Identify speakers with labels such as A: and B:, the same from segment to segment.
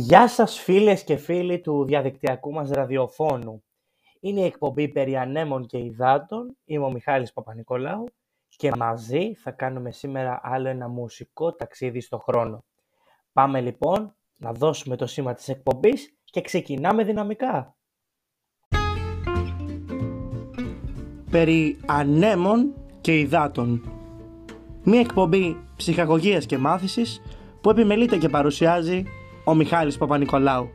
A: Γεια σας φίλες και φίλοι του διαδικτυακού μας ραδιοφώνου. Είναι η εκπομπή περί ανέμων και υδάτων. Είμαι ο Μιχάλης Παπα-Νικολάου και μαζί θα κάνουμε σήμερα άλλο ένα μουσικό ταξίδι στο χρόνο. Πάμε λοιπόν να δώσουμε το σήμα της εκπομπής και ξεκινάμε δυναμικά. Περί ανέμων και υδάτων. Μία εκπομπή ψυχαγωγίας και μάθησης που επιμελείται και παρουσιάζει ο Μιχάλης Παπα-Νικολάου.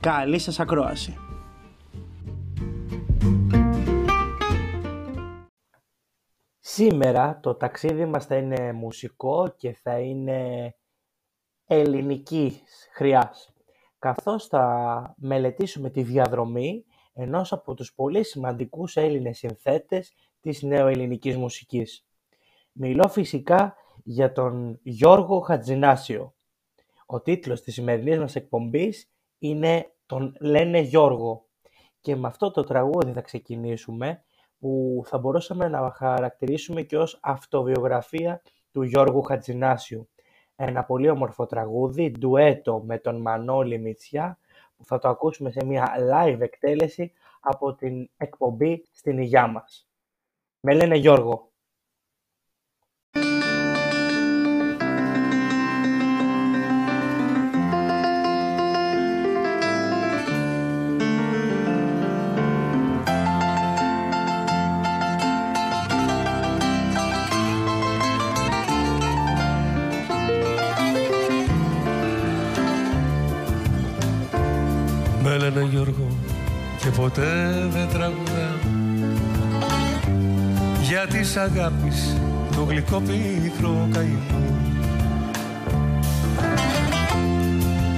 A: Καλή σας ακρόαση. Σήμερα το ταξίδι μας θα είναι μουσικό και θα είναι ελληνικής χρειάς, καθώς θα μελετήσουμε τη διαδρομή ενός από τους πολύ σημαντικούς Έλληνες συνθέτες της νεοελληνικής μουσικής. Μιλώ φυσικά για τον Γιώργο Χατζινάσιο. Ο τίτλος της σημερινής μας εκπομπής είναι «Τον λένε Γιώργο» και με αυτό το τραγούδι θα ξεκινήσουμε που θα μπορούσαμε να χαρακτηρίσουμε και ως αυτοβιογραφία του Γιώργου Χατζινάσιου. Ένα πολύ όμορφο τραγούδι, ντουέτο με τον Μανώλη Μητσιά, που θα το ακούσουμε σε μια live εκτέλεση από την εκπομπή στην υγειά μας. Με λένε Γιώργο.
B: Με λένε Γιώργο και ποτέ δεν τραγουδά. Για της αγάπης το γλυκό πίκρο καημό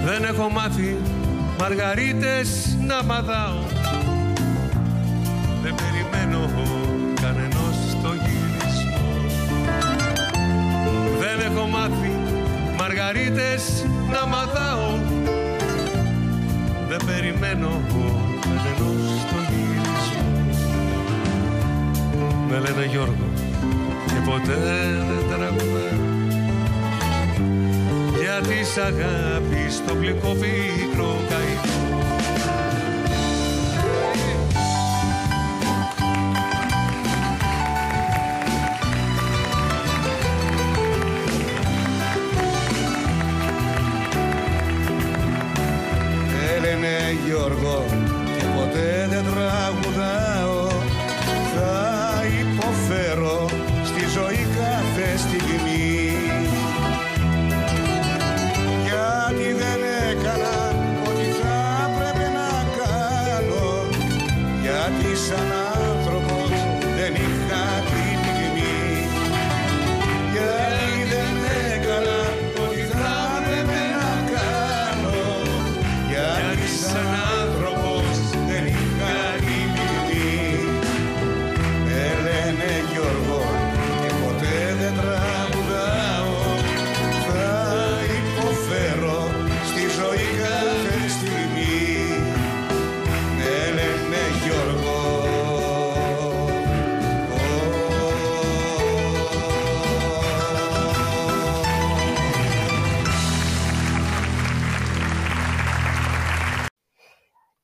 B: Δεν έχω μάθει μαργαρίτες να μαδάω. Δεν περιμένω κανενός το γυρισμό. Δεν έχω μάθει μαργαρίτες να μαδάω. δεν περιμένω κανενός το γυρισμό. Με λένε Γιώργο και ποτέ δεν τραγουδά Για της αγάπης το γλυκό πίκρο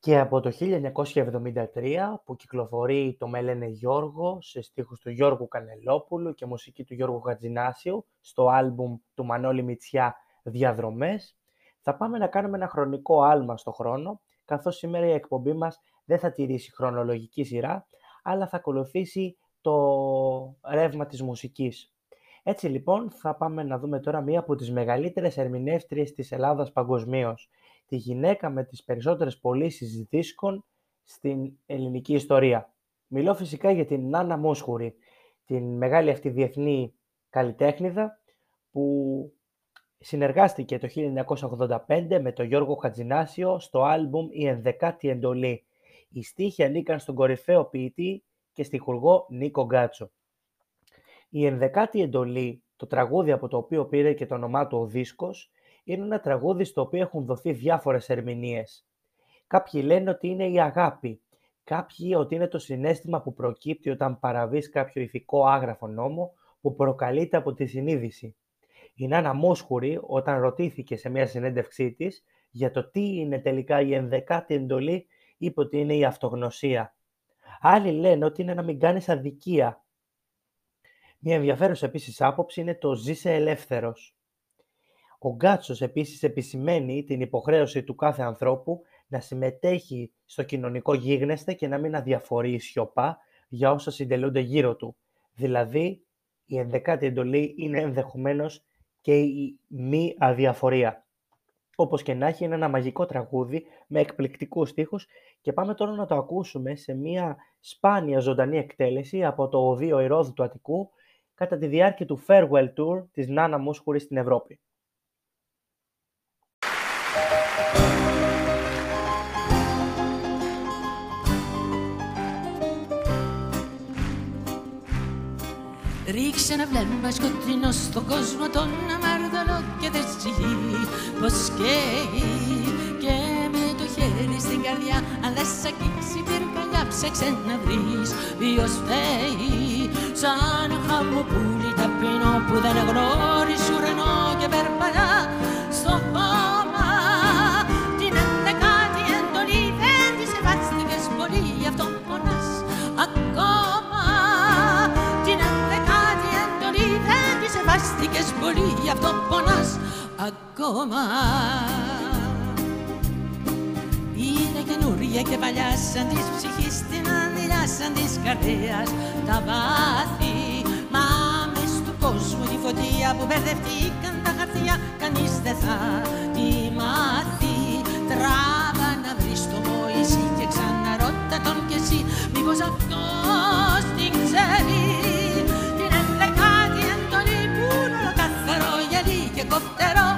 C: Και
A: από το 1973 που κυκλοφορεί το «Με λένε Γιώργο» σε στίχους του Γιώργου Κανελόπουλου και μουσική του Γιώργου Χατζινάσιου στο άλμπουμ του Μανώλη Μητσιά «Διαδρομές» θα πάμε να κάνουμε ένα χρονικό άλμα στο χρόνο καθώς σήμερα η εκπομπή μας δεν θα τηρήσει χρονολογική σειρά αλλά θα ακολουθήσει το ρεύμα της μουσικής. Έτσι λοιπόν θα πάμε να δούμε τώρα μία από τις μεγαλύτερες ερμηνεύτριες της Ελλάδας παγκοσμίως, τη γυναίκα με τις περισσότερες πωλήσεις δίσκων στην ελληνική ιστορία. Μιλώ φυσικά για την Νάνα Μόσχουρη, την μεγάλη αυτή διεθνή καλλιτέχνηδα που συνεργάστηκε το 1985 με τον Γιώργο Χατζινάσιο στο άλμπουμ «Η ενδεκάτη εντολή». Οι στίχοι ανήκαν στον κορυφαίο ποιητή και στιχουργό Νίκο Γκάτσο. Η ενδεκάτη εντολή, το τραγούδι από το οποίο πήρε και το όνομά του ο δίσκος, είναι ένα τραγούδι στο οποίο έχουν δοθεί διάφορες ερμηνείες. Κάποιοι λένε ότι είναι η αγάπη, κάποιοι ότι είναι το συνέστημα που προκύπτει όταν παραβείς κάποιο ηθικό άγραφο νόμο που προκαλείται από τη συνείδηση. Η Νάνα Μόσχουρη, όταν ρωτήθηκε σε μια συνέντευξή της για το τι είναι τελικά η ενδεκάτη εντολή, είπε ότι είναι η αυτογνωσία. Άλλοι λένε ότι είναι να μην κάνεις αδικία. Μια ενδιαφέρουσα επίσης άποψη είναι το «ζήσε ελεύθερος». Ο Γκάτσος επίσης επισημαίνει την υποχρέωση του κάθε ανθρώπου να συμμετέχει στο κοινωνικό γίγνεσθε και να μην αδιαφορεί σιωπά για όσα συντελούνται γύρω του. Δηλαδή, η ενδεκάτη εντολή είναι ενδεχομένως και η μη αδιαφορία. Όπως και να έχει, είναι ένα μαγικό τραγούδι με εκπληκτικούς στίχους και πάμε τώρα να το ακούσουμε σε μια σπάνια ζωντανή εκτέλεση από το οδείο Ηρόδου του Αττικού κατά τη διάρκεια του Farewell Tour της Νάνα Μούσχουρη στην Ευρώπη.
D: Ρίξε ένα βλέμμα σκοτεινό στον κόσμο τον αμάρδαλο και δεν ζητεί πως καίει και με το χέρι στην καρδιά αν δεν σ' αγγίξει πυρκαλιά ψάξε να βρεις ποιος φταίει σαν χαμοπούλι ταπεινό που δεν γνώρισε πολύ γι' αυτό πονάς ακόμα. Είναι καινούρια και παλιά σαν της ψυχής την ανηλιά σαν της καρδιάς τα βάθη Μα μες του κόσμου τη φωτία που μπερδευτήκαν τα χαρτιά. Κανείς δεν θα τη μάθει. Τράβα να βρεις το Μωυσή και ξαναρώτα τον κι εσύ. Μήπως αυτός την ξέρει; Γυαλί και κοφτερό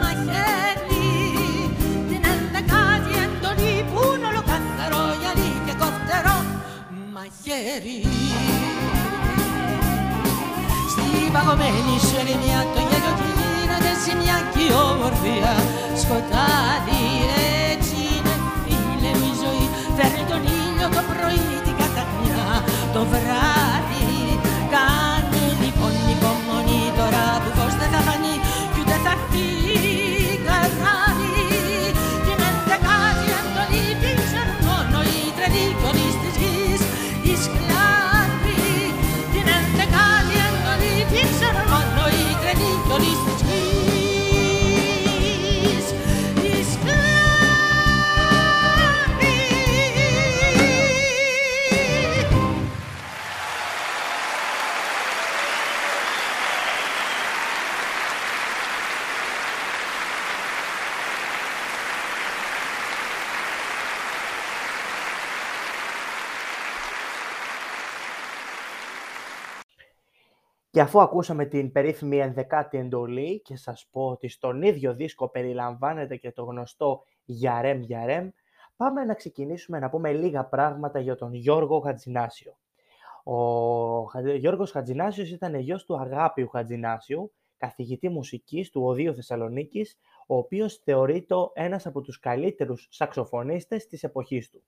D: μαχαίρι. Την ενδεκάτη εντολή που είναι ολοκαθαρό γυαλί και κοφτερό μαχαίρι. Στην παγωμένη σου ερημιά το γέλιο γίνεται ζημιά και η ομορφιά σκοτάδι
A: Και αφού ακούσαμε την περίφημη ενδεκάτη εντολή και σας πω ότι στον ίδιο δίσκο περιλαμβάνεται και το γνωστό Γιαρέμ Γιαρέμ, πάμε να ξεκινήσουμε να πούμε λίγα πράγματα για τον Γιώργο Χατζινάσιο. Ο Χα- Γιώργος Χατζινάσιος ήταν γιος του Αγάπιου Χατζινάσιου, καθηγητή μουσικής του Οδείου Θεσσαλονίκης, ο οποίος θεωρείται ένας από τους καλύτερους σαξοφωνίστες της εποχής του.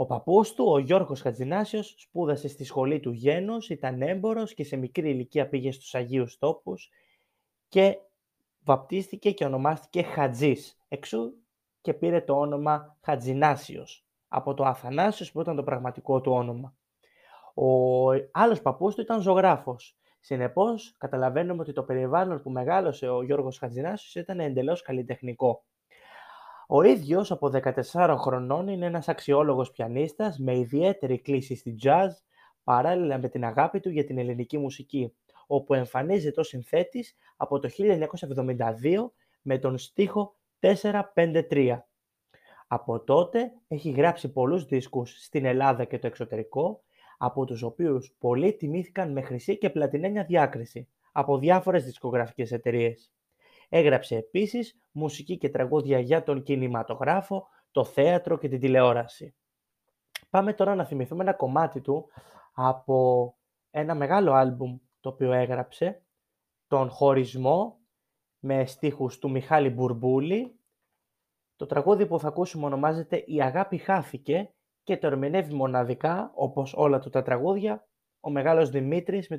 A: Ο παππούς του, ο Γιώργος Χατζινάσιος, σπούδασε στη σχολή του Γένος, ήταν έμπορος και σε μικρή ηλικία πήγε στους Αγίους Τόπους και βαπτίστηκε και ονομάστηκε Χατζής, εξού και πήρε το όνομα Χατζινάσιος, από το Αθανάσιος που ήταν το πραγματικό του όνομα. Ο άλλος παππούς του ήταν ζωγράφος. Συνεπώς, καταλαβαίνουμε ότι το περιβάλλον που μεγάλωσε ο Γιώργος Χατζινάσιος ήταν εντελώς καλλιτεχνικό. Ο ίδιος από 14 χρονών είναι ένας αξιόλογος πιανίστας με ιδιαίτερη κλίση στη jazz παράλληλα με την αγάπη του για την ελληνική μουσική, όπου εμφανίζεται ως συνθέτης από το 1972 με τον στίχο 453. Από τότε έχει γράψει πολλούς δίσκους στην Ελλάδα και το εξωτερικό, από τους οποίους πολλοί τιμήθηκαν με χρυσή και πλατινένια διάκριση από διάφορες δισκογραφικές εταιρείες. Έγραψε επίσης μουσική και τραγούδια για τον κινηματογράφο, το θέατρο και την τηλεόραση. Πάμε τώρα να θυμηθούμε ένα κομμάτι του από ένα μεγάλο άλμπουμ το οποίο έγραψε, τον χωρισμό με στίχους του Μιχάλη Μπουρμπούλη. Το τραγούδι που θα ακούσουμε ονομάζεται «Η αγάπη χάθηκε» και το ερμηνεύει μοναδικά, όπως όλα του τα τραγούδια, ο μεγάλος Δημήτρης
D: Ε,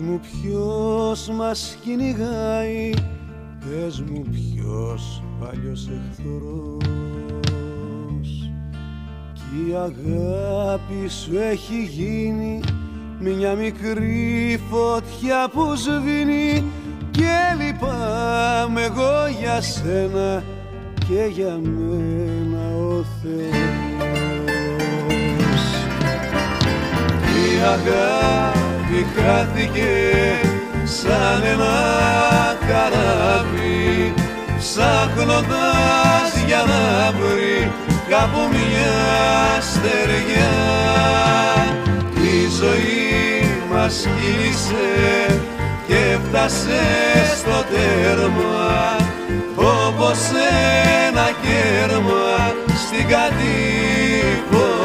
E: Πες μου ποιος μας κυνηγάει Πες μου ποιος παλιός εχθρός. Κι η αγάπη σου έχει γίνει Μια μικρή φωτιά που σβήνει. Και λυπάμαι εγώ για σένα Και για μένα ο Θεός. Η αγάπη χάθηκε σαν ένα καράβι ψάχνοντας για να βρει κάπου μια στεριά η ζωή μας κύλησε και φτάσε στο τέρμα όπως ένα κέρμα στην κατηγοριά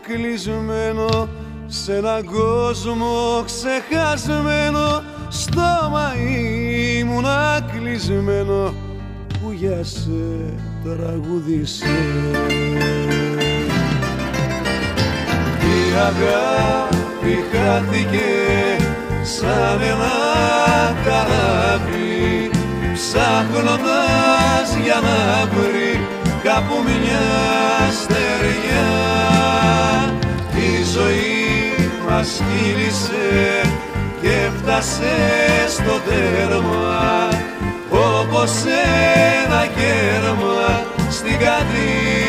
E: κλεισμένο σε έναν κόσμο ξεχασμένο. Στόμα ήμουν κλεισμένο που για σε τραγουδίσε Η αγάπη χάθηκε σαν ένα καράβι ψάχνοντας για να βρει κάπου μια στεριά η ζωή μας κύλησε και φτάσε στο τέρμα. Όπως ένα κέρμα στην κατηφοριά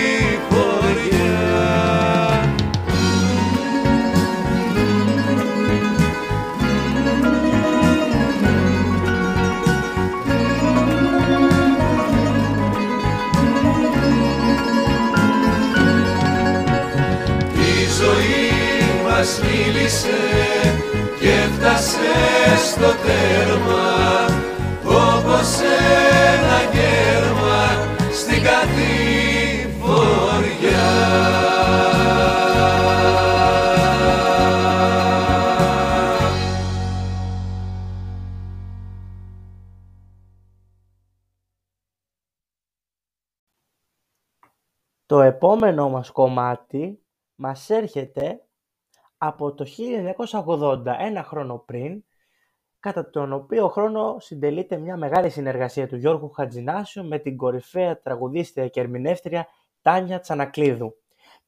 E: μας και φτάσε στο τέρμα όπως ένα κέρμα στην κατηφοριά.
A: Το επόμενο μας κομμάτι μας έρχεται από το 1980, ένα χρόνο πριν, κατά τον οποίο χρόνο συντελείται μια μεγάλη συνεργασία του Γιώργου Χατζινάσιου με την κορυφαία τραγουδίστρια και ερμηνεύτρια Τάνια Τσανακλίδου.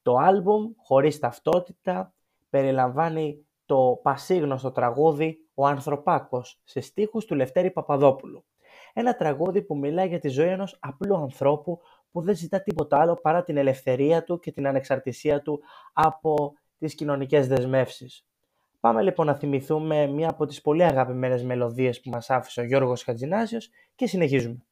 A: Το άλμπουμ «Χωρίς ταυτότητα» περιλαμβάνει το πασίγνωστο τραγούδι «Ο Ανθρωπάκος» σε στίχους του Λευτέρη Παπαδόπουλου. Ένα τραγούδι που μιλάει για τη ζωή ενός απλού ανθρώπου που δεν ζητά τίποτα άλλο παρά την ελευθερία του και την ανεξαρτησία του από τις κοινωνικές δεσμεύσεις. Πάμε λοιπόν να θυμηθούμε μία από τις πολύ αγαπημένες μελωδίες που μας άφησε ο Γιώργος Χατζινάσιος και συνεχίζουμε.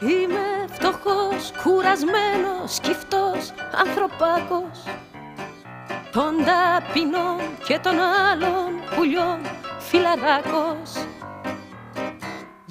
F: Είμαι φτωχός, κουρασμένος, σκυφτός, ανθρωπάκος Των ταπεινών και των άλλων πουλιών φιλαράκος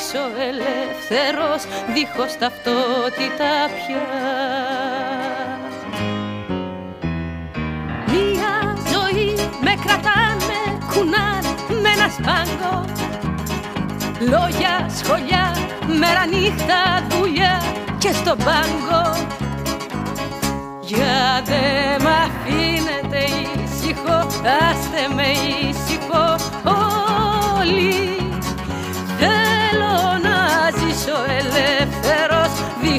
F: ζήσω ελεύθερος δίχως ταυτότητα πια. Μια ζωή με κρατάνε κουνάνε με ένα σπάγκο. Λόγια, σχολιά, μέρα νύχτα, δουλειά και στον πάγκο. Για δε μ' αφήνετε ήσυχο, άστε με ήσυχο όλοι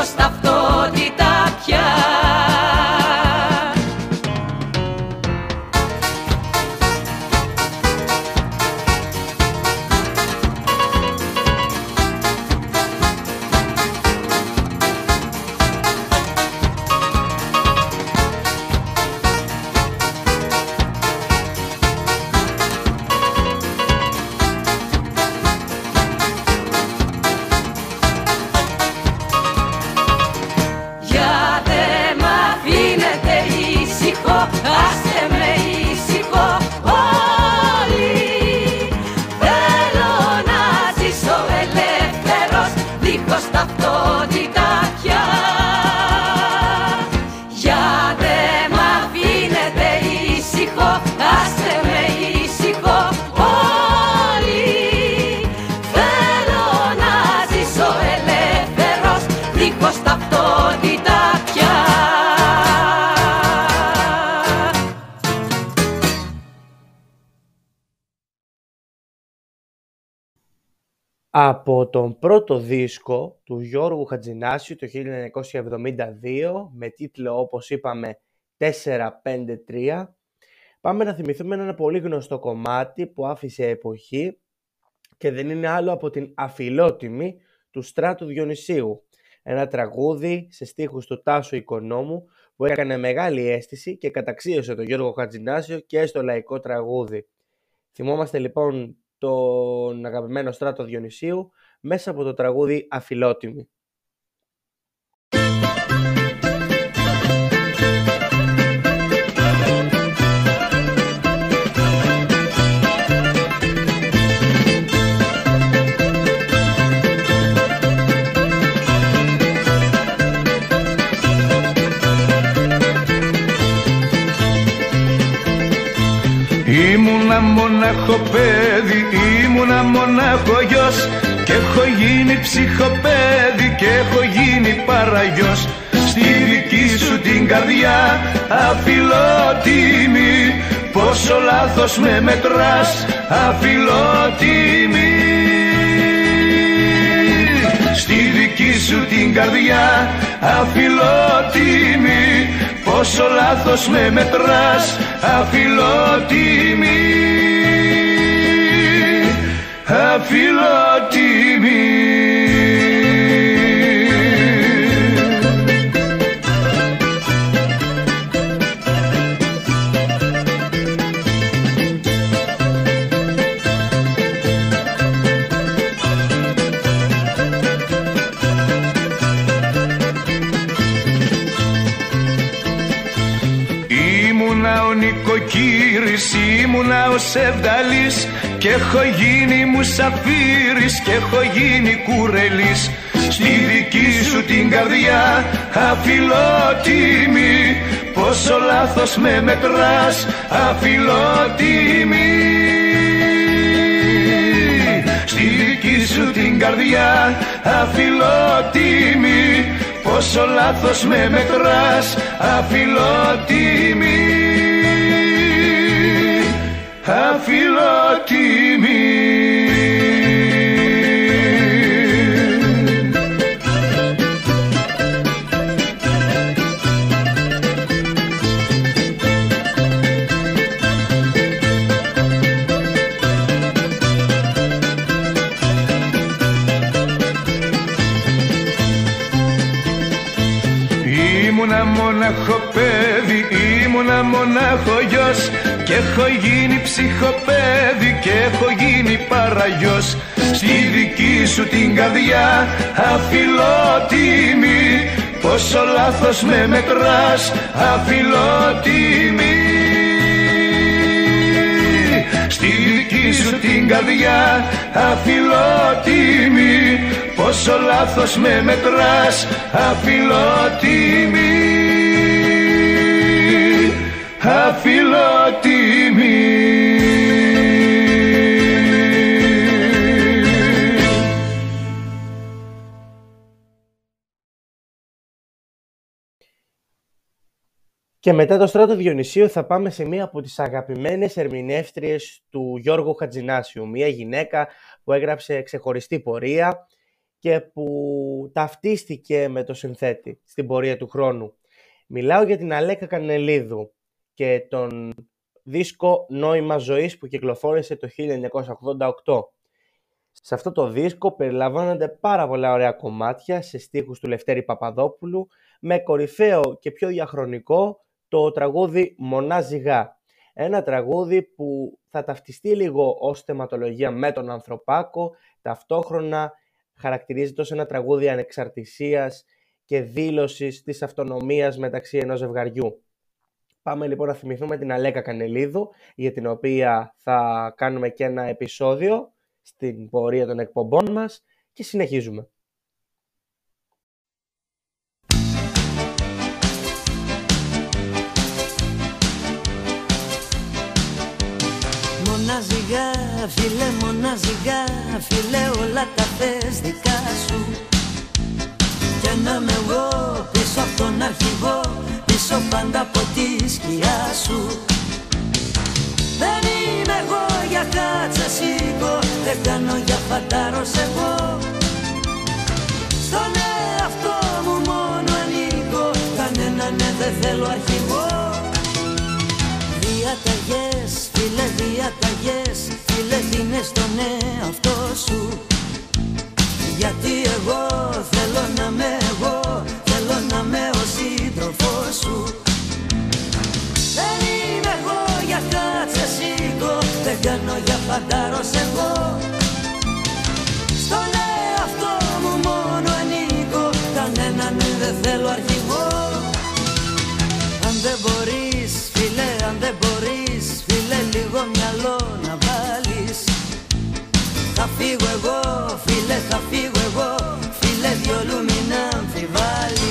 F: Δίχως
A: τον πρώτο δίσκο του Γιώργου Χατζηνάσιου το 1972 με τίτλο όπως είπαμε 453 πάμε να θυμηθούμε ένα πολύ γνωστό κομμάτι που άφησε εποχή και δεν είναι άλλο από την αφιλότιμη του Στράτου Διονυσίου. Ένα τραγούδι σε στίχους του Τάσου Οικονόμου που έκανε μεγάλη αίσθηση και καταξίωσε τον Γιώργο Χατζηνάσιο και στο λαϊκό τραγούδι. Θυμόμαστε λοιπόν τον αγαπημένο Στράτο Διονυσίου μέσα από το τραγούδι Αφιλότιμη.
G: Ήμουνα μονάχο παιδί, ήμουνα μονάχο γιος Και έχω γίνει ψυχοπαίδι και έχω γίνει παραγιός. Στη δική σου την καρδιά αφιλότιμη. Πόσο λάθος με μετράς αφιλότιμη. Στη δική σου την καρδιά αφιλότιμη. Πόσο λάθος με μετράς αφιλότιμη. Αφιλότιμη Ήμουνα ο νοικοκύρης, ήμουνα ο Σεβδαλής Και έχω γίνει μουσαφύρης και έχω γίνει κουρελής. Στη δική σου την καρδιά αφιλότιμη. Πόσο λάθος με μετράς αφιλότιμη. Στη δική σου την καρδιά αφιλότιμη. Πόσο λάθος με μετράς αφιλότιμη Αφιλότιμη Ήμουνα μονάχο παιδί, ήμουνα μονάχο γιος Και έχω γίνει ψυχοπαίδι και έχω γίνει παραγιός. Στη δική σου την καρδιά αφιλότιμη Πόσο λάθος με μετράς αφιλότιμη Στη δική σου την καρδιά αφιλότιμη Πόσο λάθος με μετράς αφιλότιμη Αφιλότιμη
A: Και μετά το στράτο Διονυσίου θα πάμε σε μία από τις αγαπημένες ερμηνεύτριες του Γιώργου Χατζινάσιου. Μία γυναίκα που έγραψε ξεχωριστή πορεία και που ταυτίστηκε με το συνθέτη στην πορεία του χρόνου. Μιλάω για την Αλέκα Κανελίδου και τον δίσκο «Νόημα ζωής» που κυκλοφόρησε το 1988. Σε αυτό το δίσκο περιλαμβάνονται πάρα πολλά ωραία κομμάτια σε στίχους του Λευτέρη Παπαδόπουλου με κορυφαίο και πιο διαχρονικό το τραγούδι «Μονά ζυγά». Ένα τραγούδι που θα ταυτιστεί λίγο ως θεματολογία με τον Ανθρωπάκο, ταυτόχρονα χαρακτηρίζεται ως ένα τραγούδι ανεξαρτησίας και δήλωσης της αυτονομίας μεταξύ ενός ζευγαριού. Πάμε λοιπόν να θυμηθούμε την Αλέκα Κανελίδου, για την οποία θα κάνουμε και ένα επεισόδιο στην πορεία των εκπομπών μας και συνεχίζουμε.
H: Μοναζιγά, φίλε, μοναζιγά, φίλε, όλα τα θες δικά σου. Και να είμαι εγώ πίσω από τον αρχηγό, πίσω πάντα από τη σκιά σου. Δεν είμαι εγώ για κάτσα σήκω, δεν κάνω για φαντάρος εγώ. Στον εαυτό μου μόνο ανήκω, κανένα ναι δεν θέλω αρχηγό Διαταγές, φίλε διαταγές Φίλε δίνες στον εαυτό σου. Γιατί εγώ θέλω να με εγώ Θέλω να με ο σύντροφός σου. Δεν είμαι εγώ για κάτσε σήκω Δεν κάνω για φαντάρος εγώ Στον εαυτό μου μόνο ανήκω Κανέναν δεν θέλω αρχηγό δεν μπορείς Φίλε λίγο μυαλό να βάλεις. Θα φύγω εγώ φίλε θα φύγω εγώ Φίλε διόλου μην αμφιβάλλεις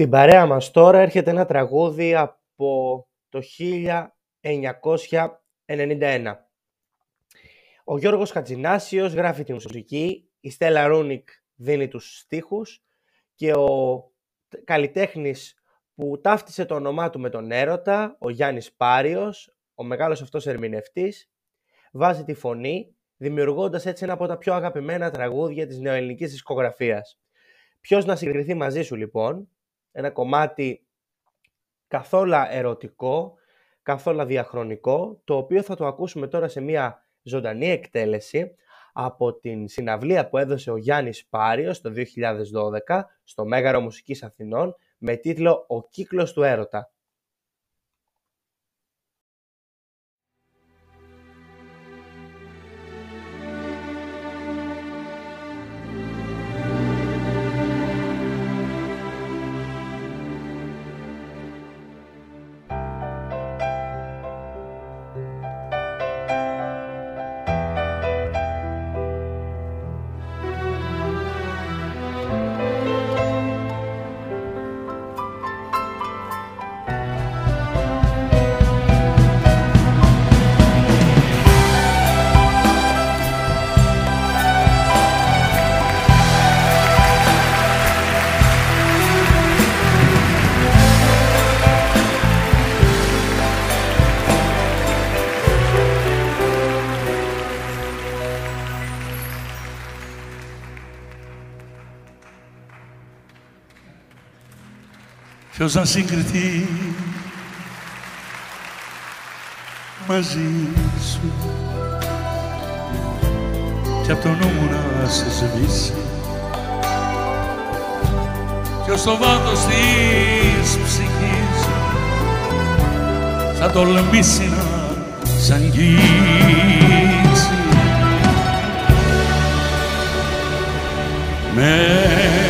A: Στην παρέα μας τώρα έρχεται ένα τραγούδι από το 1991. Ο Γιώργος Χατζινάσιος γράφει τη μουσική, η Στέλλα Ρούνικ δίνει τους στίχους και ο καλλιτέχνης που ταύτισε το όνομά του με τον έρωτα, ο Γιάννης Πάριος, ο μεγάλος αυτός ερμηνευτής, βάζει τη φωνή, δημιουργώντας έτσι ένα από τα πιο αγαπημένα τραγούδια της νεοελληνικής δισκογραφίας. Ποιος να συγκριθεί μαζί σου λοιπόν, ένα κομμάτι καθόλου ερωτικό, καθόλου διαχρονικό, το οποίο θα το ακούσουμε τώρα σε μια ζωντανή εκτέλεση από την συναυλία που έδωσε ο Γιάννης Πάριος το 2012 στο Μέγαρο Μουσικής Αθηνών με τίτλο «Ο κύκλος του έρωτα».
I: Ποιος να συγκριθεί μαζί σου. Και απ' το νου μου να σε σβήσει. Ποιος στο βάθος της ψυχής θα τολμήσει να σ' αγγίσει μετά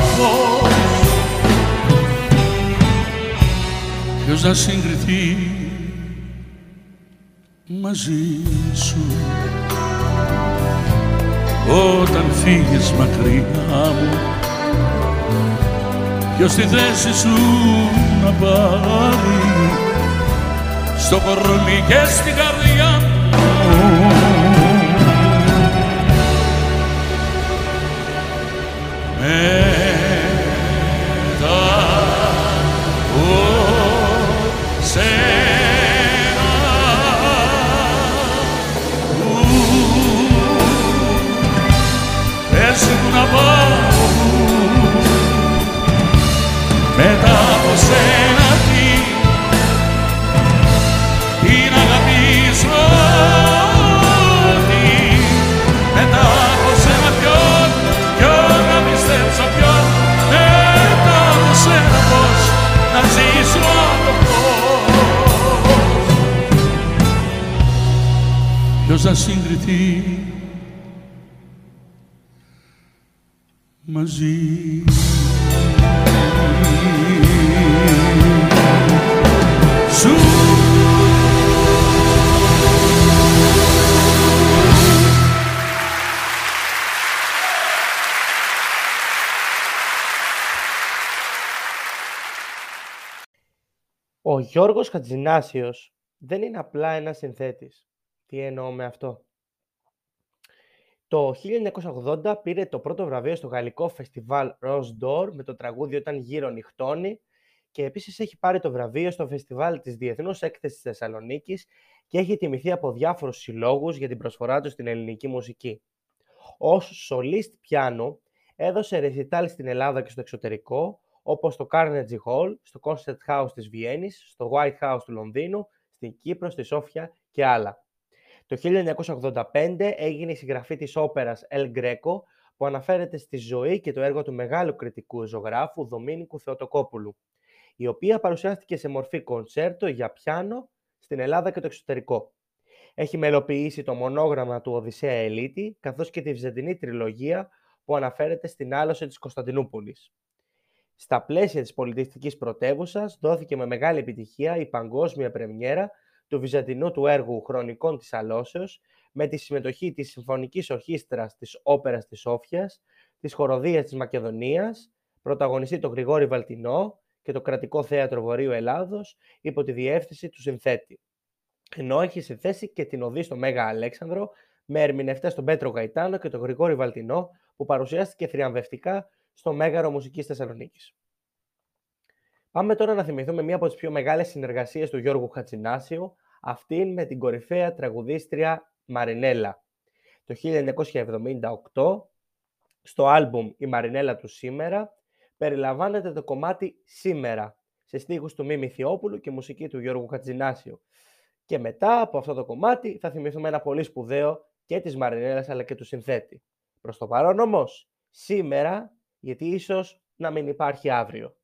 I: Ποιος να συγκριθεί μαζί σου. Όταν φύγεις μακριά μου ποιος τη θέση σου να πάρει; Στο κορμί και στην καρδιά μου. μετά συγκριθεί μαζί σου
A: Ο Γιώργος Χατζινάσιος δεν είναι απλά ένας συνθέτης. Τι εννοώ με αυτό; Το 1980 πήρε το πρώτο βραβείο στο γαλλικό φεστιβάλ Rose d'Or με το τραγούδι «Όταν γύρω νυχτώνει» και επίσης έχει πάρει το βραβείο στο φεστιβάλ της Διεθνούς Έκθεσης Θεσσαλονίκης και έχει τιμηθεί από διάφορους συλλόγους για την προσφορά του στην ελληνική μουσική. Ως σολίστ πιάνο έδωσε ρεσιτάλ στην Ελλάδα και στο εξωτερικό, όπως στο Carnegie Hall, στο Concert House της Βιέννης, στο White House του Λονδίνου, στην Κύπρο, στη Σόφια και άλλα. Το 1985 έγινε η συγγραφή της όπερας El Greco, που αναφέρεται στη ζωή και το έργο του μεγάλου κριτικού ζωγράφου Δομήνικου Θεοτοκόπουλου, η οποία παρουσιάστηκε σε μορφή κονσέρτο για πιάνο στην Ελλάδα και το εξωτερικό. Έχει μελοποιήσει το μονόγραμμα του Οδυσσέα Ελίτη, καθώς και τη Βυζαντινή τριλογία που αναφέρεται στην άλωση της Κωνσταντινούπολης. Στα πλαίσια της πολιτιστικής πρωτεύουσας δόθηκε με μεγάλη επιτυχία η παγκόσμια πρεμιέρα του βυζαντινού του έργου «Χρονικών της Αλώσεως» με τη συμμετοχή της Συμφωνικής Ορχήστρας της Όπερας της Όφιας, της Χοροδίας της Μακεδονίας, πρωταγωνιστή τον Γρηγόρη Βαλτινό και το Κρατικό Θέατρο Βορείου Ελλάδος υπό τη διεύθυνση του συνθέτη. Ενώ έχει συνθέσει και την οδή στο Μέγα Αλέξανδρο με ερμηνευτές τον Πέτρο Γαϊτάνο και τον Γρηγόρη Βαλτινό που παρουσιάστηκε θριαμβευτικά στο Μέγαρο Μουσικής Θεσσαλονίκης. Πάμε τώρα να θυμηθούμε μία από τις πιο μεγάλες συνεργασίες του Γιώργου Χατζινάσιου, αυτήν με την κορυφαία τραγουδίστρια Μαρινέλα. Το 1978, στο άλμπουμ «Η Μαρινέλα του σήμερα», περιλαμβάνεται το κομμάτι «Σήμερα», σε στίχους του Μίμη Θειόπουλου και μουσική του Γιώργου Χατζινάσιου. Και μετά από αυτό το κομμάτι θα θυμηθούμε ένα πολύ σπουδαίο και της Μαρινέλας αλλά και του συνθέτη. Προς το παρόν όμως, σήμερα, γιατί ίσως να μην υπάρχει αύριο.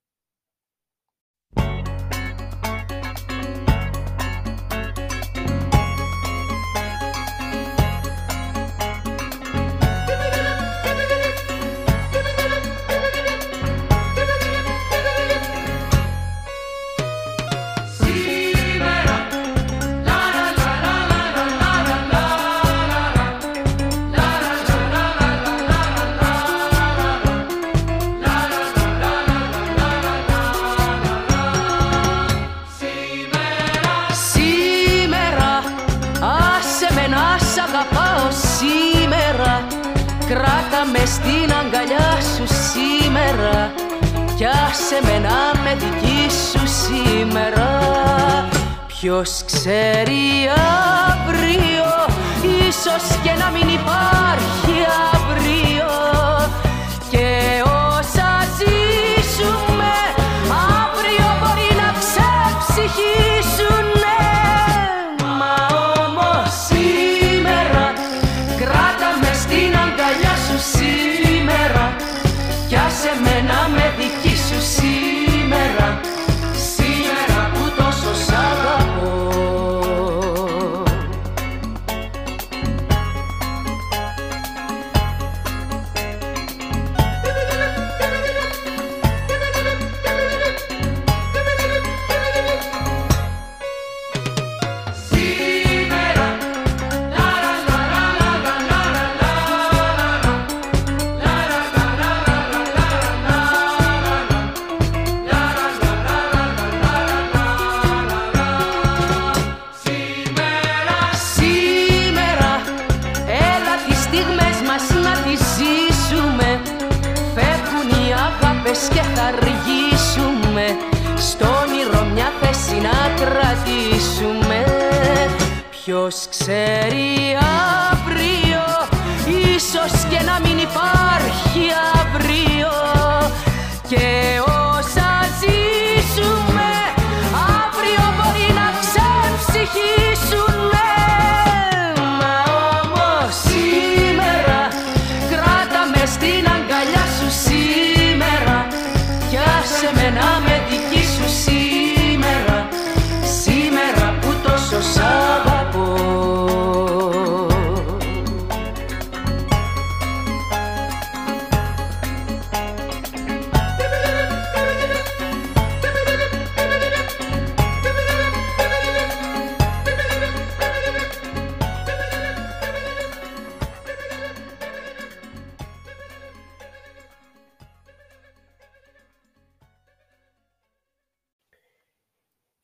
F: Ποιος ξέρει αύριο Ίσως και να μην υπάρχει αύριο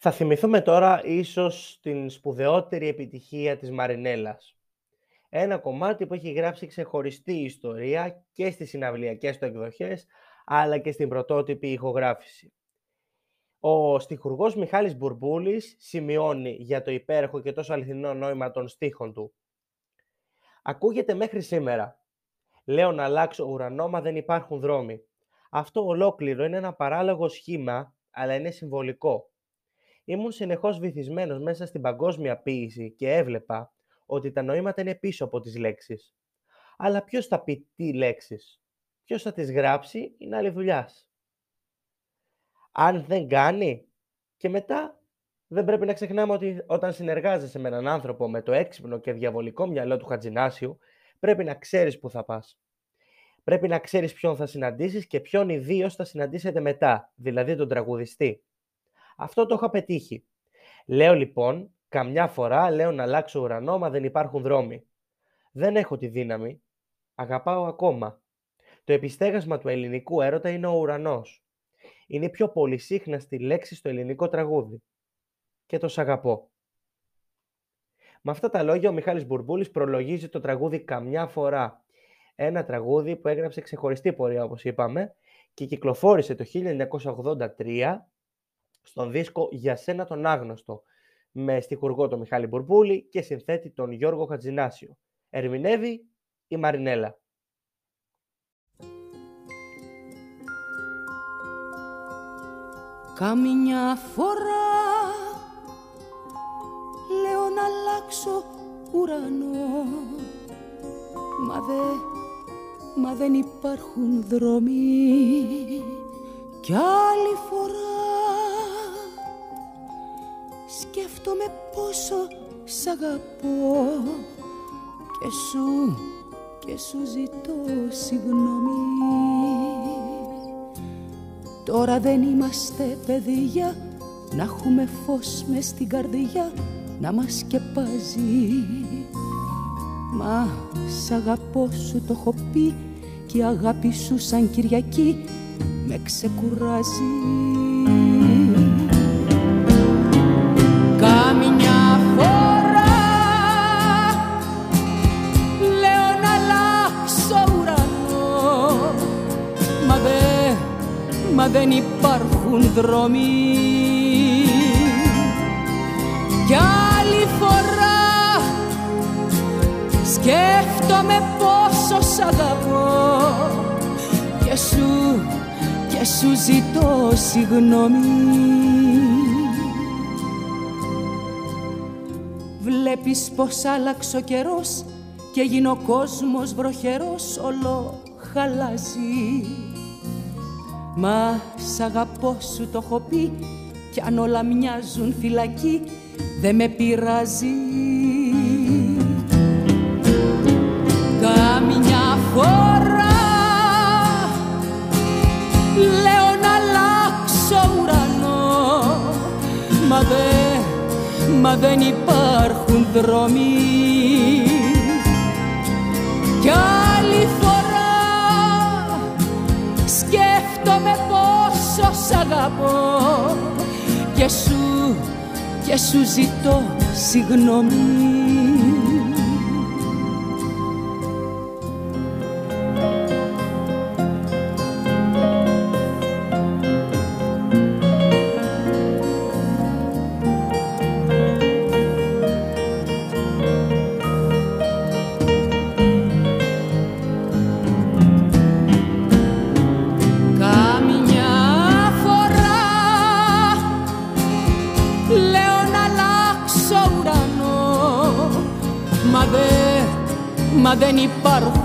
F: Θα
A: θυμηθούμε τώρα ίσως την σπουδαιότερη επιτυχία της Μαρινέλας. Ένα κομμάτι που έχει γράψει ξεχωριστή ιστορία και στις συναυλιακές του εκδοχές, αλλά και στην πρωτότυπη ηχογράφηση. Ο στιχουργός Μιχάλης Μπουρμπούλης σημειώνει για το υπέροχο και τόσο αληθινό νόημα των στίχων του. Ακούγεται μέχρι σήμερα. Λέω να αλλάξω ουρανό, μα δεν υπάρχουν δρόμοι. Αυτό ολόκληρο είναι ένα παράλογο σχήμα, αλλά είναι συμβολικό. Ήμουν συνεχώς βυθισμένος μέσα στην παγκόσμια ποίηση και έβλεπα ότι τα νοήματα είναι πίσω από τις λέξεις. Αλλά ποιος θα πει τι λέξεις, ποιος θα τις γράψει; Είναι άλλη δουλειάς. Αν δεν κάνει και μετά δεν πρέπει να ξεχνάμε ότι όταν συνεργάζεσαι με έναν άνθρωπο με το έξυπνο και διαβολικό μυαλό του Χατζινάσιου, πρέπει να ξέρεις που θα πας. Πρέπει να ξέρεις ποιον θα συναντήσεις και ποιον ιδίως θα συναντήσετε μετά, δηλαδή τον τραγουδιστή. Αυτό το έχω πετύχει. Λέω λοιπόν, καμιά φορά λέω να αλλάξω ουρανό, μα δεν υπάρχουν δρόμοι. Δεν έχω τη δύναμη. Αγαπάω ακόμα. Το επιστέγασμα του ελληνικού έρωτα είναι ο ουρανός. Είναι η πιο πολυσύχναστη λέξη στο ελληνικό τραγούδι. Και το σ' αγαπώ. Με αυτά τα λόγια ο Μιχάλης Μπουρμπούλης προλογίζει το τραγούδι «Καμιά φορά». Ένα τραγούδι που έγραψε ξεχωριστή πορεία όπως είπαμε και κυκλοφόρησε το 1983 στον δίσκο «Για σένα τον άγνωστο» με στιχουργό τον Μιχάλη Μπουρμπούλη και συνθέτη τον Γιώργο Χατζινάσιο. Ερμηνεύει η Μαρινέλα.
F: Καμιά φορά λέω να αλλάξω ουρανό Μα, δε, μα δεν υπάρχουν δρόμοι Κι άλλη φορά σκέφτομαι πόσο σ' αγαπώ. Και σου, και σου ζητώ συγγνώμη. Τώρα δεν είμαστε παιδεία Να έχουμε φως μες στην καρδιά. Να μας σκεπάζει. Μα σ' αγαπώ σου το έχω πει. Και η αγάπη σου σαν Κυριακή Με ξεκουράζει δεν υπάρχουν δρόμοι. Κι άλλη φορά σκέφτομαι πόσο σ' αγαπώ. Και σου, και σου ζητώ συγγνώμη. Βλέπεις πως άλλαξε ο καιρός και γίνει ο κόσμος βροχερός. Όλο χαλάζει Μα σ' αγαπώ σου το έχω πει κι αν όλα μοιάζουν φυλακή δε με πειράζει. Καμιά φορά λέω να αλλάξω ουρανό μα, δε, μα δεν υπάρχουν δρόμοι σ' αγαπώ. Και σου, και σου ζητώ συγγνώμη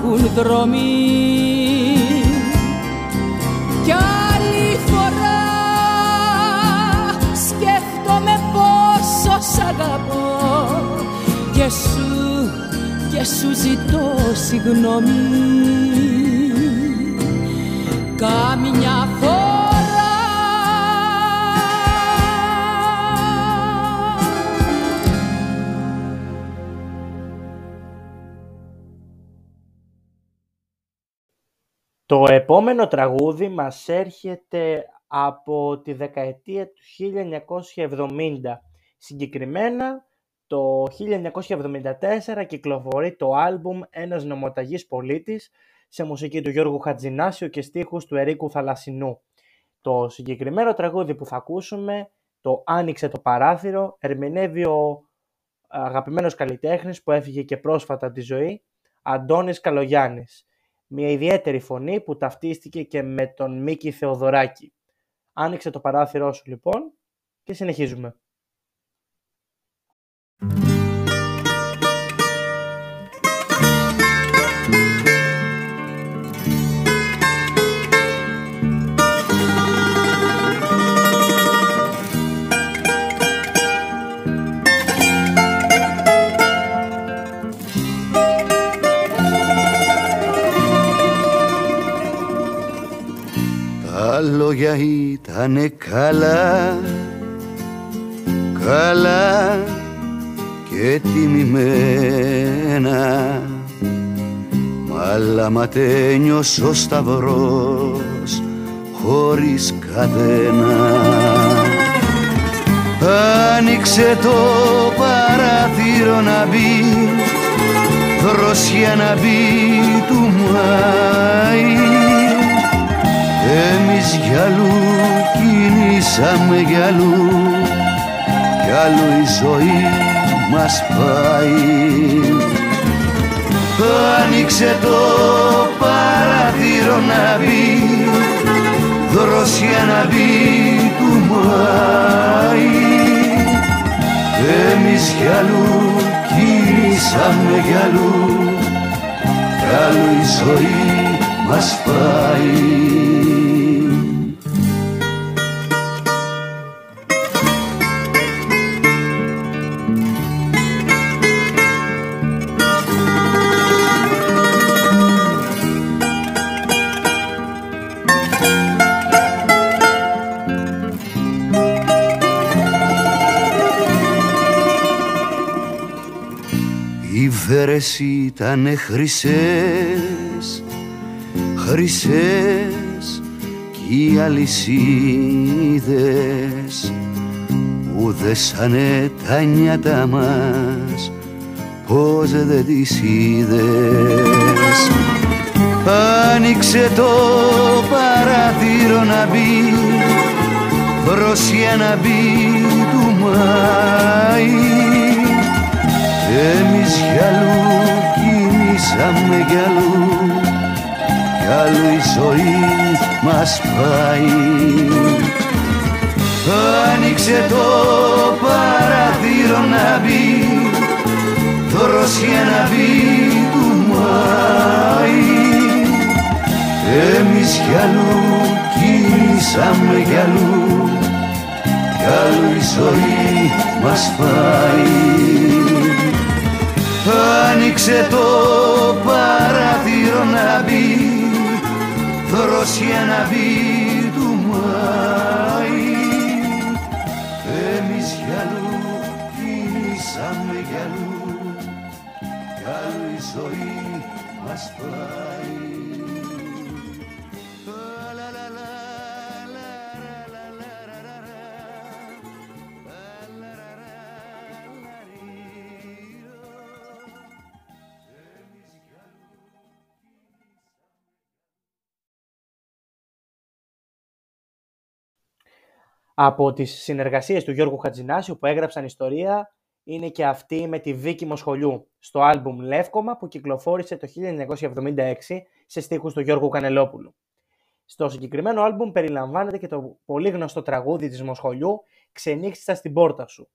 F: υπάρχουν δρόμοι. Κι άλλη φορά σκέφτομαι πόσο σ' αγαπώ. Και σου, και σου ζητώ συγγνώμη. Καμιά φορά
A: επόμενο τραγούδι μας έρχεται από τη δεκαετία του 1970. Συγκεκριμένα το 1974 κυκλοφορεί το άλμπουμ «Ένας νομοταγής πολίτης» σε μουσική του Γιώργου Χατζινάσιου και στίχους του Ερίκου Θαλασσινού. Το συγκεκριμένο τραγούδι που θα ακούσουμε, το «Άνοιξε το παράθυρο», ερμηνεύει ο αγαπημένος καλλιτέχνης που έφυγε και πρόσφατα από τη ζωή, Αντώνης Καλογιάννης. Μια ιδιαίτερη φωνή που ταυτίστηκε και με τον Μίκη Θεοδωράκη. Άνοιξε το παράθυρό σου λοιπόν και συνεχίζουμε.
G: Λόγια ήτανε καλά καλά και τιμημένα. Αλλά τέλειωσε ο σταυρός χωρίς κατένα Άνοιξε το παράθυρο να μπει δροσιά να μπει του Μάη εμείς γυαλού κινήσαμε γυαλού κι άλλο η ζωή μας πάει. Άνοιξε το παράθυρο να μπει δροσιά να μπει του Μάη. Εμείς κι αλλού κινήσαμε κι αλλού. Κι άλλο η ζωή μας πάει Οι βέρες ήτανε χρυσές, χρυσές κι οι αλυσίδες που δέσανε τα νιάτα μας πως δεν τις είδες. Άνοιξε το παράθυρο να μπει βροσιά να μπει του Μάη εμείς κι αλλού κινήσαμε κι αλλού. Κι αλλού η ζωή μας πάει. Άνοιξε το παράθυρο να μπει δροσιά να μπει του Μάη. Εμείς κι αλλού κινήσαμε κι αλλού. Κι αλλού η ζωή μας πάει Άνοιξε το παράθυρο να μπει δροσιά να μπει
A: Από τις συνεργασίες του Γιώργου Χατζηνάσιου που έγραψαν ιστορία είναι και αυτή με τη Βίκη Μοσχολιού στο άλμπουμ Λεύκομα που κυκλοφόρησε το 1976 σε στίχους του Γιώργου Κανελόπουλου. Στο συγκεκριμένο άλμπουμ περιλαμβάνεται και το πολύ γνωστό τραγούδι της Μοσχολιού «Ξενύχτησα στην πόρτα σου».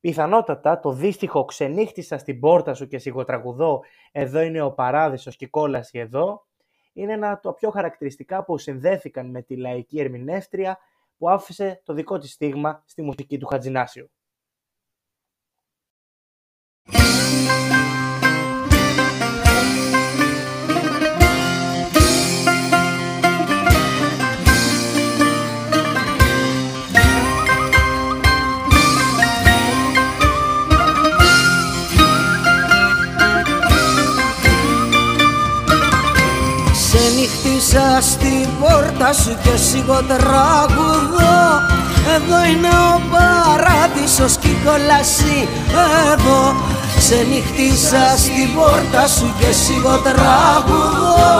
A: Πιθανότατα το δύστιχο «Ξενύχτησα στην πόρτα σου και σιγοτραγουδώ, εδώ είναι ο παράδεισος και η κόλαση εδώ» είναι ένα από τα πιο χαρακτηριστικά που συνδέθηκαν με τη λαϊκή ερμηνεύτρια που άφησε το δικό της στίγμα στη μουσική του Χατζηνάσιου.
H: Ξενυχτήσα στην πόρτα σου και σιγοτραγουδώ Εδώ είναι ο παράδεισος και η κόλαση. Εδώ Ξενυχτήσα στην πόρτα σου και σιγοτραγουδώ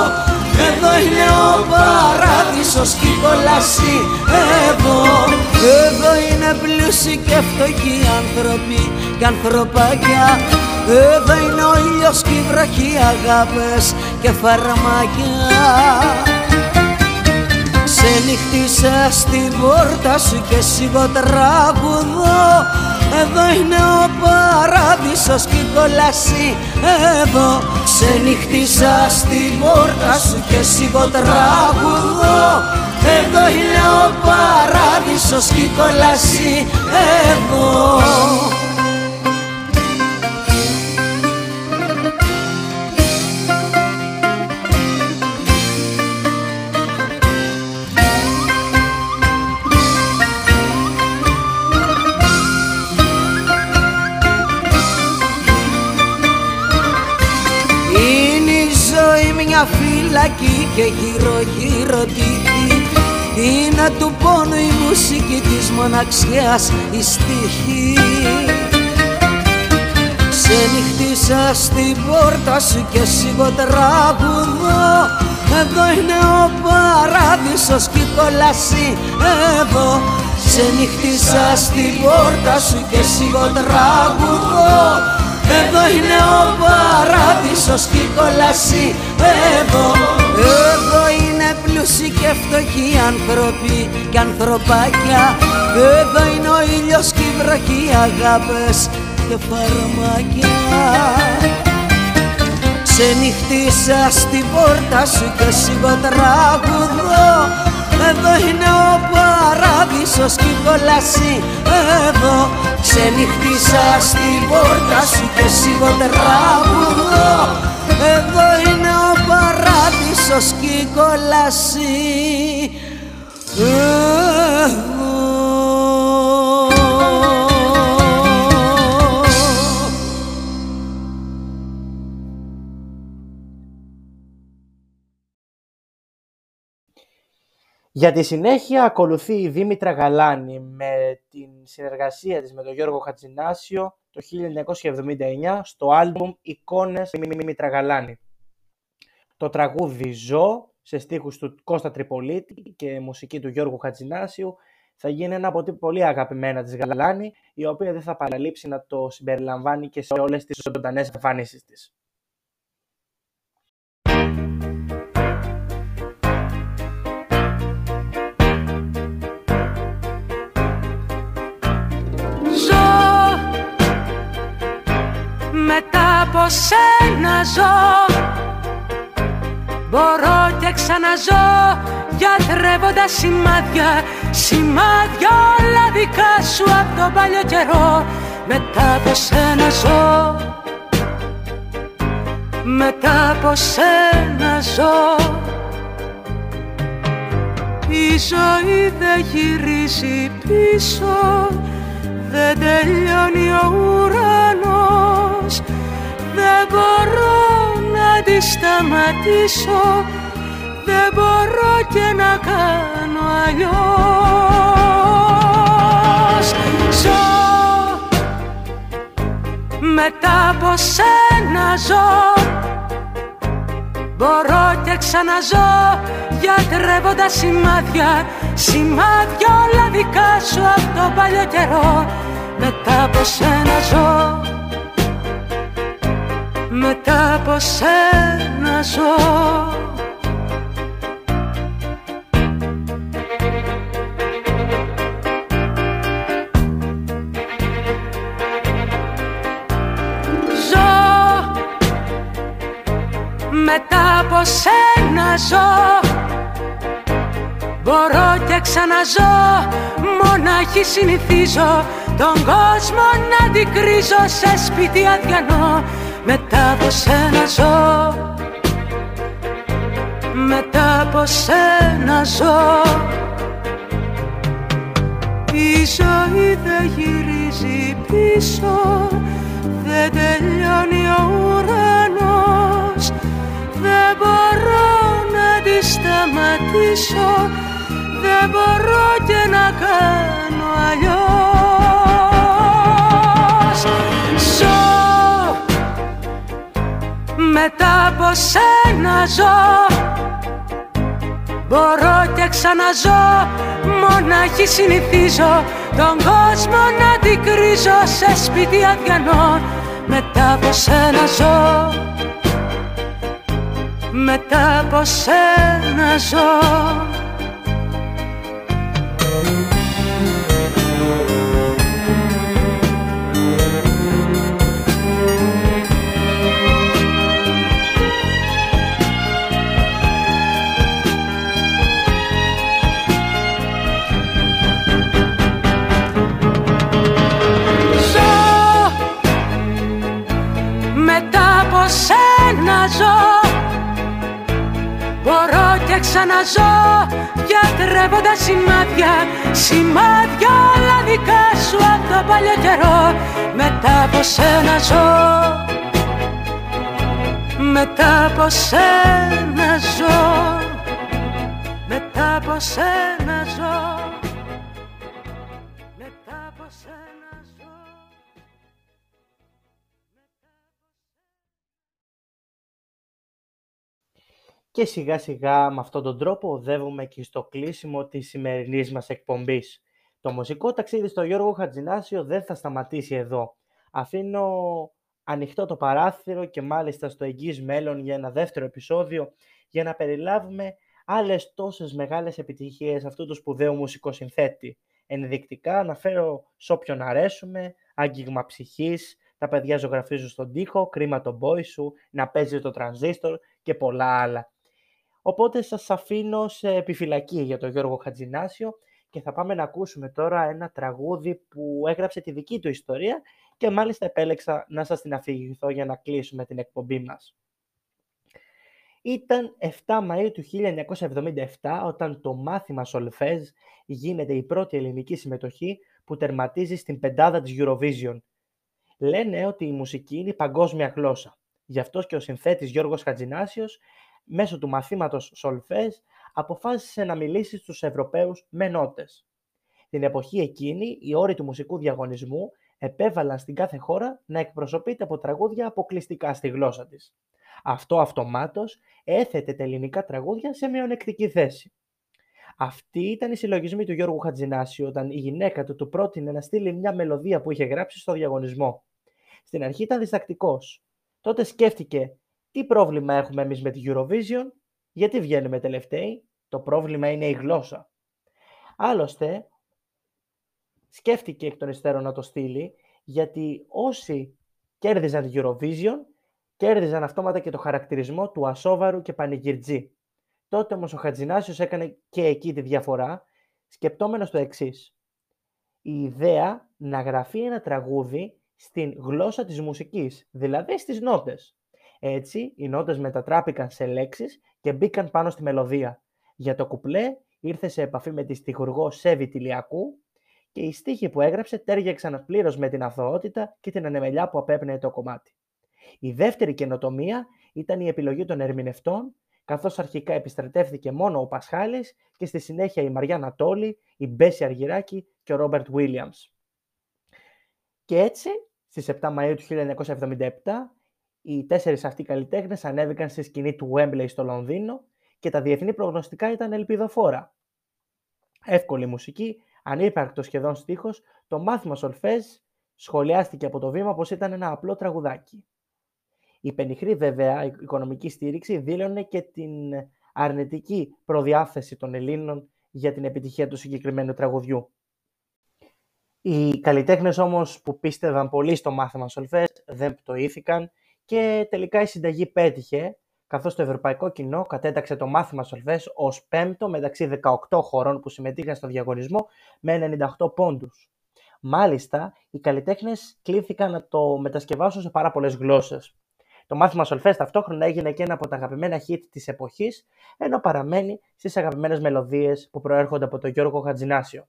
H: Εδώ είναι ο παράδεισος και η κόλαση. Εδώ Εδώ είναι πλούσιοι και φτωχοί άνθρωποι και ανθρωπάκια. Εδώ είναι ο ήλιος και η βροχή αγάπες και φαρμάκια Ξενυχτήσα στην πόρτα σου και σιγοτραγουδώ Εδώ είναι ο παράδεισος και η κόλαση. Εδώ Ξενυχτήσα στην πόρτα σου και σιγοτραγουδώ Εδώ είναι ο παράδεισος και η κόλαση. Εδώ φυλακή και γύρω γύρω τύχη. Είναι του πόνου η μουσική της μοναξιάς η στίχη. Ξενυχτήσα στην πόρτα σου και σιγό τραγουδώ. Εδώ είναι ο παράδεισος και η κόλαση εδώ Ξενυχτήσα στην πόρτα σου και σιγό τραγουδώ Εδώ είναι ο παράδεισος και η κόλαση. Εδώ Εδώ είναι πλούσιοι και φτωχοί άνθρωποι και ανθρωπάκια. Εδώ είναι ο ήλιος και η βροχή αγάπες και φαρμακιά Ξενυχτήσα στην πόρτα σου και σιγό τραγουδώ Εδώ είναι ο παράδεισος και η κόλαση εδώ Ξενυχτήσα στην πόρτα σου και σιγό τραγουδώ Εδώ. Είναι ο παράδεισος και η κόλαση εδώ
A: Για τη συνέχεια ακολουθεί η Δήμητρα Γαλάνη με την συνεργασία της με τον Γιώργο Χατζινάσιο το 1979 στο άλμπουμ «Εικόνες με Δήμητρα Γαλάνη». Το τραγούδι «Ζω» σε στίχους του Κώστα Τριπολίτη και μουσική του Γιώργου Χατζινάσιου θα γίνει ένα από τα πολύ αγαπημένα της Γαλάνη η οποία δεν θα παραλείψει να το συμπεριλαμβάνει και σε όλες τις ζωντανές εμφανίσεις της.
F: Μετά από σένα ζω Μπορώ και ξαναζώ γιατρεύοντας σημάδια Σημάδια όλα δικά σου από τον παλιό καιρό. Μετά από σένα ζω Μετά από σένα ζω η ζωή δεν γυρίζει πίσω Δεν τελειώνει ο ουρανός Δεν μπορώ να τη σταματήσω. Δεν μπορώ και να κάνω αλλιώς. Ζω μετά από σένα ζω. Μπορώ και ξαναζώ γιατρεύοντας σημάδια. Σημάδια όλα δικά σου από τον παλιό καιρό. Μετά από σένα ζω Μετά από σένα ζω. Ζω μετά από σένα ζω. Μπορώ και ξαναζώ Μονάχη συνηθίζω Τον κόσμο να αντικρίζω Σε σπίτι αδιανό Μετά από σένα ζω. Μετά από σένα ζω. Η ζωή δεν γυρίζει πίσω. Δεν τελειώνει ο ουρανός. Δεν μπορώ να τη σταματήσω. Δεν μπορώ και να κάνω αλλιώς μετά από σένα ζω. Μπορώ και ξαναζώ Μονάχη συνηθίζω Τον κόσμο να αντικρίζω Σε σπίτι αδιανό. Μετά από σένα ζω. Μετά από σένα ζω. Ζω Γιατρεύοντας σημάδια Σημάδια όλα δικά σου από τον παλιό καιρό. Μετά από σένα ζω. Μετά από σένα ζω. Μετά από σένα ζω
A: Και σιγά σιγά με αυτόν τον τρόπο οδεύουμε και στο κλείσιμο της σημερινής μας εκπομπής. Το μουσικό ταξίδι στο Γιώργο Χατζινάσιο δεν θα σταματήσει εδώ. Αφήνω ανοιχτό το παράθυρο και μάλιστα στο εγγύς μέλλον για ένα δεύτερο επεισόδιο για να περιλάβουμε άλλες τόσες μεγάλες επιτυχίες αυτού του σπουδαίου μουσικοσυνθέτη. Ενδεικτικά αναφέρω σ' όποιον αρέσουμε, άγγιγμα ψυχής, τα παιδιά ζωγραφίζουν στον τοίχο, κρίμα το μπόι σου, να παίζει το τρανζίστορ και πολλά άλλα. Οπότε σας αφήνω σε επιφυλακή για τον Γιώργο Χατζινάσιο και θα πάμε να ακούσουμε τώρα ένα τραγούδι που έγραψε τη δική του ιστορία και μάλιστα επέλεξα να σας την αφηγηθώ για να κλείσουμε την εκπομπή μας. Ήταν 7 Μαΐου του 1977 όταν το μάθημα Σολφέζ γίνεται η πρώτη ελληνική συμμετοχή που τερματίζει στην πεντάδα της Eurovision. Λένε ότι η μουσική είναι η παγκόσμια γλώσσα. Γι' αυτός και ο συνθέτης Γιώργος Χατζινάσιος μέσω του μαθήματος Σολφέζ αποφάσισε να μιλήσει στους Ευρωπαίους με νότες. Την εποχή εκείνη, οι όροι του μουσικού διαγωνισμού επέβαλαν στην κάθε χώρα να εκπροσωπείται από τραγούδια αποκλειστικά στη γλώσσα της. Αυτό αυτομάτως έθετε τα ελληνικά τραγούδια σε μειονεκτική θέση. Αυτή ήταν η συλλογισμή του Γιώργου Χατζινάση όταν η γυναίκα του του πρότεινε να στείλει μια μελωδία που είχε γράψει στο διαγωνισμό. Στην αρχή ήταν διστακτικός. Τότε σκέφτηκε τι πρόβλημα έχουμε εμείς με τη Eurovision, γιατί βγαίνουμε τελευταίοι, το πρόβλημα είναι η γλώσσα. Άλλωστε, σκέφτηκε εκ των υστέρων να το στείλει, γιατί όσοι κέρδιζαν τη Eurovision, κέρδιζαν αυτόματα και το χαρακτηρισμό του ασόβαρου και πανηγυρτζή. Τότε όμως ο Χατζινάσιος έκανε και εκεί τη διαφορά, σκεπτόμενος το εξής. Η ιδέα να γραφεί ένα τραγούδι στην γλώσσα της μουσικής, δηλαδή στις νότες. Έτσι, οι νότες μετατράπηκαν σε λέξεις και μπήκαν πάνω στη μελωδία. Για το κουπλέ ήρθε σε επαφή με τη στιχουργό Σέβη Τηλιακού και οι στίχοι που έγραψε τέργεξαν πλήρως με την αθωότητα και την ανεμελιά που απέπνεε το κομμάτι. Η δεύτερη καινοτομία ήταν η επιλογή των ερμηνευτών, καθώς αρχικά επιστρατεύθηκε μόνο ο Πασχάλης και στη συνέχεια η Μαριά Νατόλη, η Μπέση Αργυράκη και ο Ρόμπερτ Βίλιαμς. Και έτσι, στις 7 Μαου του 1977, οι τέσσερις αυτοί καλλιτέχνες ανέβηκαν στη σκηνή του Wembley στο Λονδίνο και τα διεθνή προγνωστικά ήταν ελπιδοφόρα. Εύκολη μουσική, ανύπαρκτος σχεδόν στίχος, το μάθημα Σολφέζ σχολιάστηκε από το βήμα πως ήταν ένα απλό τραγουδάκι. Η πενιχρή βέβαια οικονομική στήριξη δήλωνε και την αρνητική προδιάθεση των Ελλήνων για την επιτυχία του συγκεκριμένου τραγουδιού. Οι καλλιτέχνες όμως που πίστευαν πολύ στο μάθημα Σολφές δεν πτωήθηκαν και τελικά η συνταγή πέτυχε, καθώς το ευρωπαϊκό κοινό κατέταξε το μάθημα Σολβές ως πέμπτο μεταξύ 18 χωρών που συμμετείχαν στο διαγωνισμό με 98 πόντους. Μάλιστα, οι καλλιτέχνες κλήθηκαν να το μετασκευάσουν σε πάρα πολλές γλώσσες. Το μάθημα Σολφές ταυτόχρονα έγινε και ένα από τα αγαπημένα hit της εποχής, ενώ παραμένει στις αγαπημένες μελωδίες που προέρχονται από τον Γιώργο Χατζινάσιο.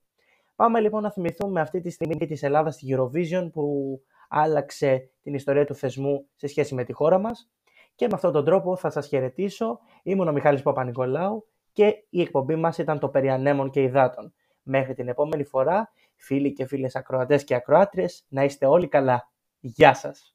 A: Πάμε λοιπόν να θυμηθούμε αυτή τη στιγμή της Ελλάδα στη Eurovision που άλλαξε την ιστορία του θεσμού σε σχέση με τη χώρα μας. Και με αυτόν τον τρόπο θα σας χαιρετήσω. Ήμουν ο Μιχάλης Παπα-Νικολάου και η εκπομπή μας ήταν το περί ανέμων και υδάτων. Μέχρι την επόμενη φορά, φίλοι και φίλες ακροατές και ακροάτριες, να είστε όλοι καλά. Γεια σας!